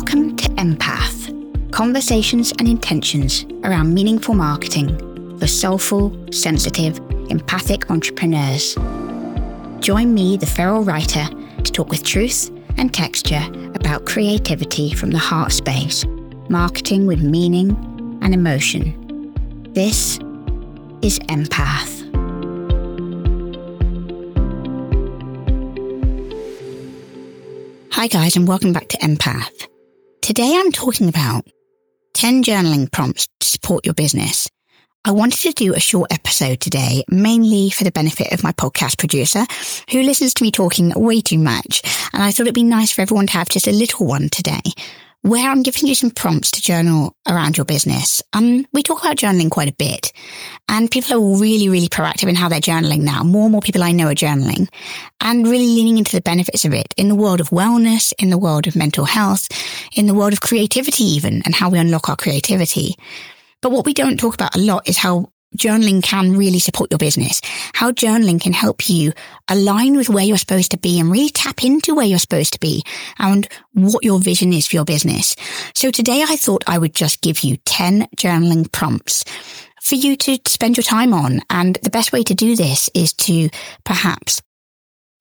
Welcome to Empath Conversations and Intentions around meaningful marketing for soulful, sensitive, empathic entrepreneurs. Join me, the feral writer, to talk with truth and texture about creativity from the heart space, marketing with meaning and emotion. This is Empath. Hi, guys, and welcome back to Empath. Today I'm talking about 10 journaling prompts to support your business. I wanted to do a short episode today, mainly for the benefit of my podcast producer, who listens to me talking way too much. And I thought it'd be nice for everyone to have just a little one today where I'm giving you some prompts to journal around your business. Um, we talk about journaling quite a bit and people are really, really proactive in how they're journaling now. More and more people I know are journaling and really leaning into the benefits of it in the world of wellness, in the world of mental health, in the world of creativity even and how we unlock our creativity. But what we don't talk about a lot is how journaling can really support your business, how journaling can help you align with where you're supposed to be and really tap into where you're supposed to be and what your vision is for your business. So today I thought I would just give you 10 journaling prompts for you to spend your time on. And the best way to do this is to perhaps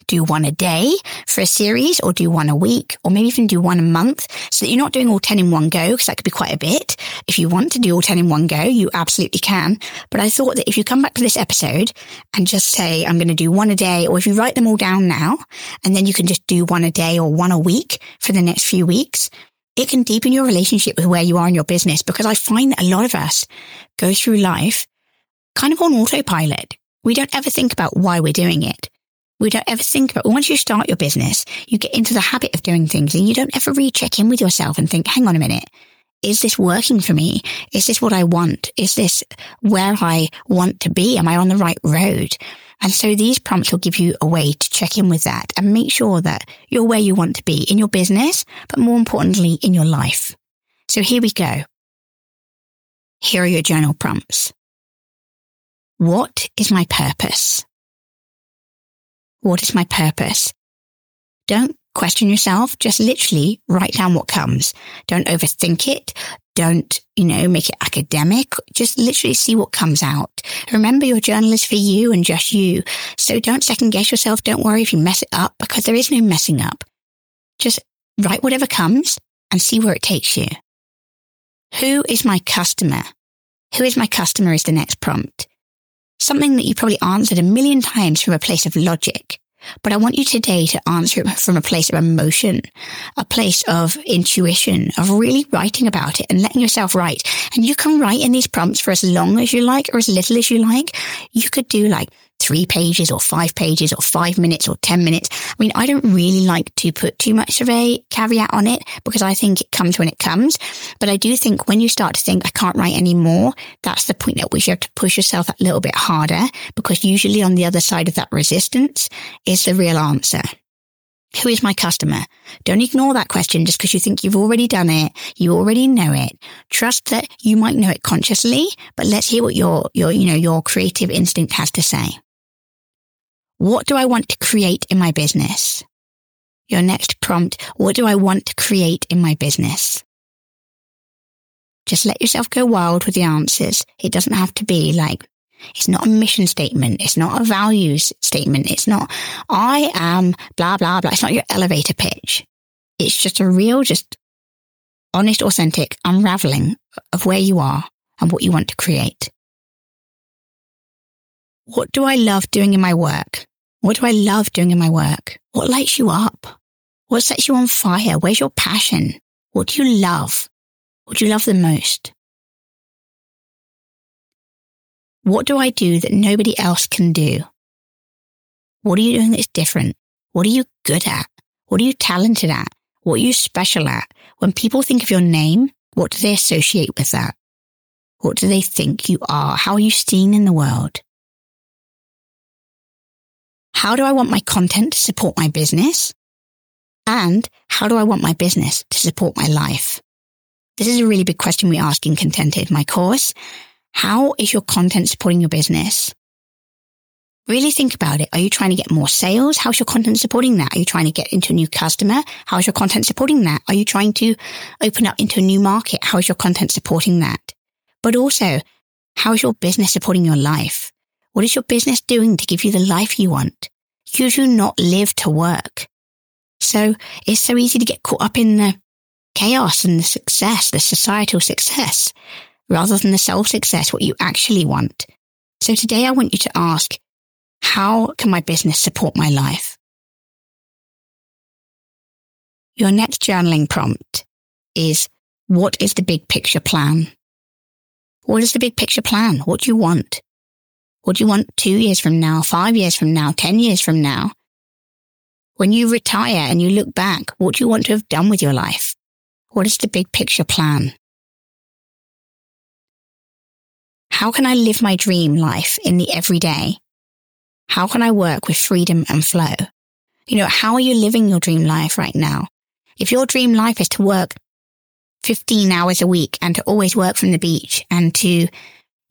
do one a day for a series or do one a week or maybe even do one a month so that you're not doing all 10 in one go because that could be quite a bit. If you want to do all 10 in one go, you absolutely can. But I thought that if you come back to this episode and just say, I'm going to do one a day, or if you write them all down now and then you can just do one a day or one a week for the next few weeks, it can deepen your relationship with where you are in your business because I find that a lot of us go through life kind of on autopilot. We don't ever think about why we're doing it. We don't ever think about once you start your business, you get into the habit of doing things and you don't ever really check in with yourself and think, hang on a minute. Is this working for me? Is this what I want? Is this where I want to be? Am I on the right road? And so these prompts will give you a way to check in with that and make sure that you're where you want to be in your business, but more importantly, in your life. So here we go. Here are your journal prompts. What is my purpose? What is my purpose? Don't question yourself. Just literally write down what comes. Don't overthink it. Don't, you know, make it academic. Just literally see what comes out. Remember your journal is for you and just you. So don't second guess yourself. Don't worry if you mess it up because there is no messing up. Just write whatever comes and see where it takes you. Who is my customer? Who is my customer is the next prompt something that you probably answered a million times from a place of logic. But I want you today to answer it from a place of emotion, a place of intuition, of really writing about it and letting yourself write. And you can write in these prompts for as long as you like or as little as you like. You could do like three pages or five pages or five minutes or 10 minutes. I mean, I don't really like to put too much of a caveat on it because I think it comes when it comes. But I do think when you start to think, I can't write anymore, that's the point at which you have to push yourself that little bit harder because usually on the other side of that resistance is the real answer. Who is my customer? Don't ignore that question just because you think you've already done it. You already know it. Trust that you might know it consciously, but let's hear what your, your, you know, your creative instinct has to say. What do I want to create in my business? Your next prompt, what do I want to create in my business? Just let yourself go wild with the answers. It doesn't have to be like, it's not a mission statement. It's not a values statement. It's not, I am blah, blah, blah. It's not your elevator pitch. It's just a real, just honest, authentic unraveling of where you are and what you want to create. What do I love doing in my work? What do I love doing in my work? What lights you up? What sets you on fire? Where's your passion? What do you love? What do you love the most? What do I do that nobody else can do? What are you doing that's different? What are you good at? What are you talented at? What are you special at? When people think of your name, what do they associate with that? What do they think you are? How are you seen in the world? How do I want my content to support my business? And how do I want my business to support my life? This is a really big question we ask in Contented, my course. How is your content supporting your business? really think about it. Are you trying to get more sales? How's your content supporting that? Are you trying to get into a new customer? How's your content supporting that? Are you trying to open up into a new market? How's your content supporting that? But also, how's your business supporting your life? What is your business doing to give you the life you want? You do not live to work. So it's so easy to get caught up in the chaos and the success, the societal success, rather than the self success, what you actually want. So today I want you to ask, how can my business support my life? Your next journaling prompt is, what is the big picture plan? What is the big picture plan? What do you want? What do you want two years from now, five years from now, 10 years from now? When you retire and you look back, what do you want to have done with your life? What is the big picture plan? How can I live my dream life in the everyday? How can I work with freedom and flow? You know, how are you living your dream life right now? If your dream life is to work 15 hours a week and to always work from the beach and to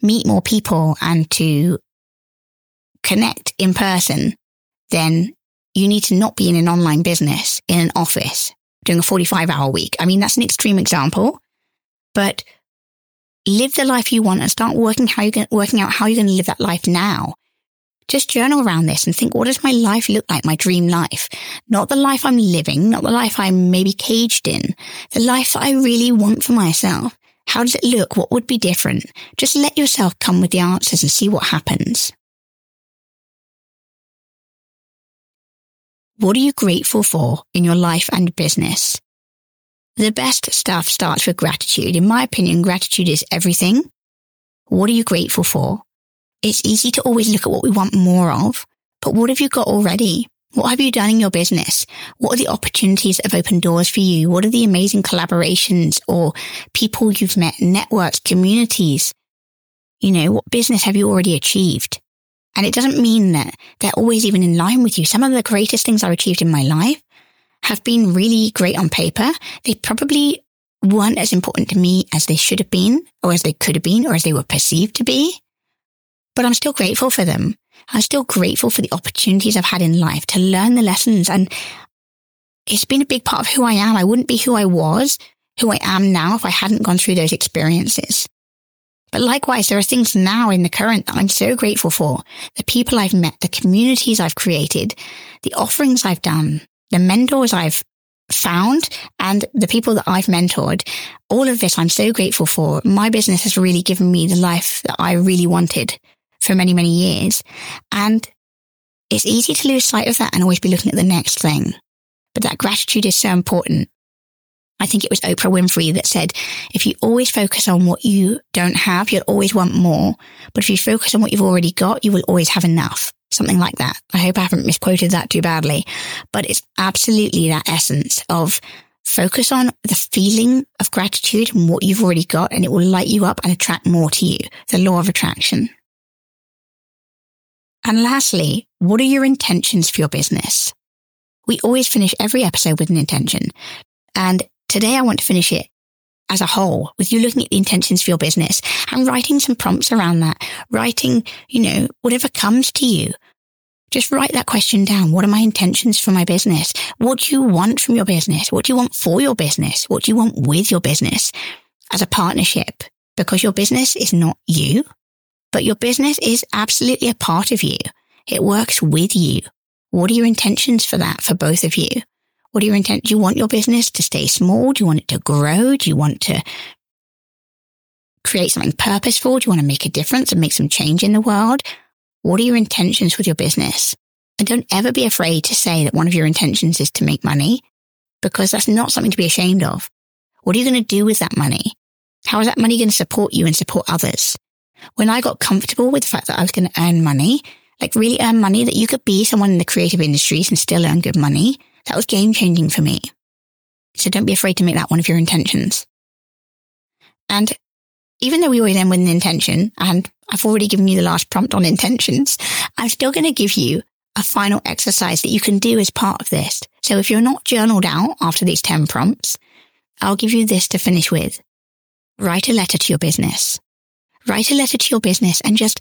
meet more people and to connect in person, then you need to not be in an online business in an office doing a 45 hour week. I mean, that's an extreme example, but live the life you want and start working how you're going, working out how you're going to live that life now. Just journal around this and think, what does my life look like? My dream life, not the life I'm living, not the life I'm maybe caged in, the life that I really want for myself. How does it look? What would be different? Just let yourself come with the answers and see what happens. What are you grateful for in your life and business? The best stuff starts with gratitude. In my opinion, gratitude is everything. What are you grateful for? It's easy to always look at what we want more of, but what have you got already? What have you done in your business? What are the opportunities that have opened doors for you? What are the amazing collaborations or people you've met, networks, communities? You know, what business have you already achieved? And it doesn't mean that they're always even in line with you. Some of the greatest things I've achieved in my life have been really great on paper. They probably weren't as important to me as they should have been, or as they could have been, or as they were perceived to be. But I'm still grateful for them. I'm still grateful for the opportunities I've had in life to learn the lessons. And it's been a big part of who I am. I wouldn't be who I was, who I am now if I hadn't gone through those experiences. But likewise, there are things now in the current that I'm so grateful for. The people I've met, the communities I've created, the offerings I've done, the mentors I've found and the people that I've mentored. All of this I'm so grateful for. My business has really given me the life that I really wanted for many, many years. And it's easy to lose sight of that and always be looking at the next thing. But that gratitude is so important. I think it was Oprah Winfrey that said, if you always focus on what you don't have, you'll always want more. But if you focus on what you've already got, you will always have enough. Something like that. I hope I haven't misquoted that too badly, but it's absolutely that essence of focus on the feeling of gratitude and what you've already got, and it will light you up and attract more to you. The law of attraction. And lastly, what are your intentions for your business? We always finish every episode with an intention. And Today, I want to finish it as a whole with you looking at the intentions for your business and writing some prompts around that, writing, you know, whatever comes to you. Just write that question down. What are my intentions for my business? What do you want from your business? What do you want for your business? What do you want with your business as a partnership? Because your business is not you, but your business is absolutely a part of you. It works with you. What are your intentions for that for both of you? What are your intent? Do you want your business to stay small? Do you want it to grow? Do you want to create something purposeful? Do you want to make a difference and make some change in the world? What are your intentions with your business? And don't ever be afraid to say that one of your intentions is to make money because that's not something to be ashamed of. What are you going to do with that money? How is that money going to support you and support others? When I got comfortable with the fact that I was going to earn money, like really earn money, that you could be someone in the creative industries and still earn good money, that was game changing for me. So don't be afraid to make that one of your intentions. And even though we always end with an intention, and I've already given you the last prompt on intentions, I'm still going to give you a final exercise that you can do as part of this. So if you're not journaled out after these 10 prompts, I'll give you this to finish with. Write a letter to your business. Write a letter to your business and just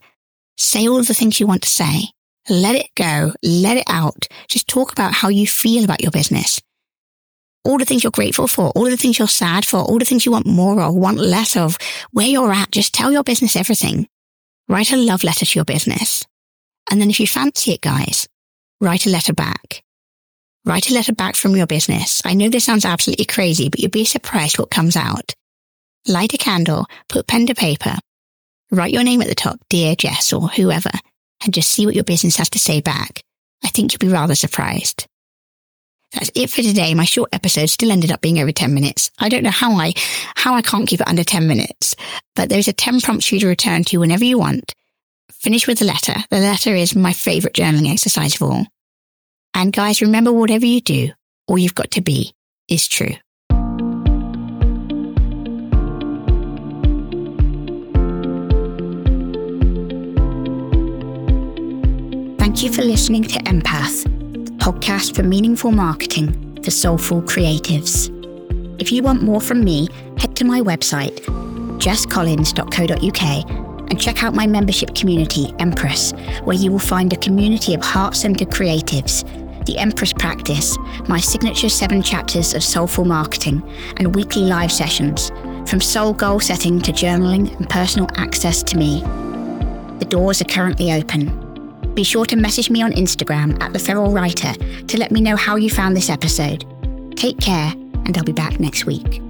say all the things you want to say. Let it go. Let it out. Just talk about how you feel about your business. All the things you're grateful for, all the things you're sad for, all the things you want more of, want less of, where you're at. Just tell your business everything. Write a love letter to your business. And then if you fancy it, guys, write a letter back. Write a letter back from your business. I know this sounds absolutely crazy, but you'd be surprised what comes out. Light a candle, put pen to paper, write your name at the top, dear Jess or whoever, and just see what your business has to say back. I think you'll be rather surprised. That's it for today. My short episode still ended up being over 10 minutes. I don't know how I, how I can't keep it under 10 minutes, but there's a 10 prompts for you to return to whenever you want. Finish with the letter. The letter is my favorite journaling exercise of all. And guys, remember whatever you do, all you've got to be is true. Thank you for listening to Empath, the podcast for meaningful marketing for soulful creatives. If you want more from me, head to my website, jesscollins.co.uk, and check out my membership community, Empress, where you will find a community of heart centered creatives, the Empress Practice, my signature seven chapters of soulful marketing, and weekly live sessions, from soul goal setting to journaling and personal access to me. The doors are currently open. Be sure to message me on Instagram at The Feral Writer to let me know how you found this episode. Take care, and I'll be back next week.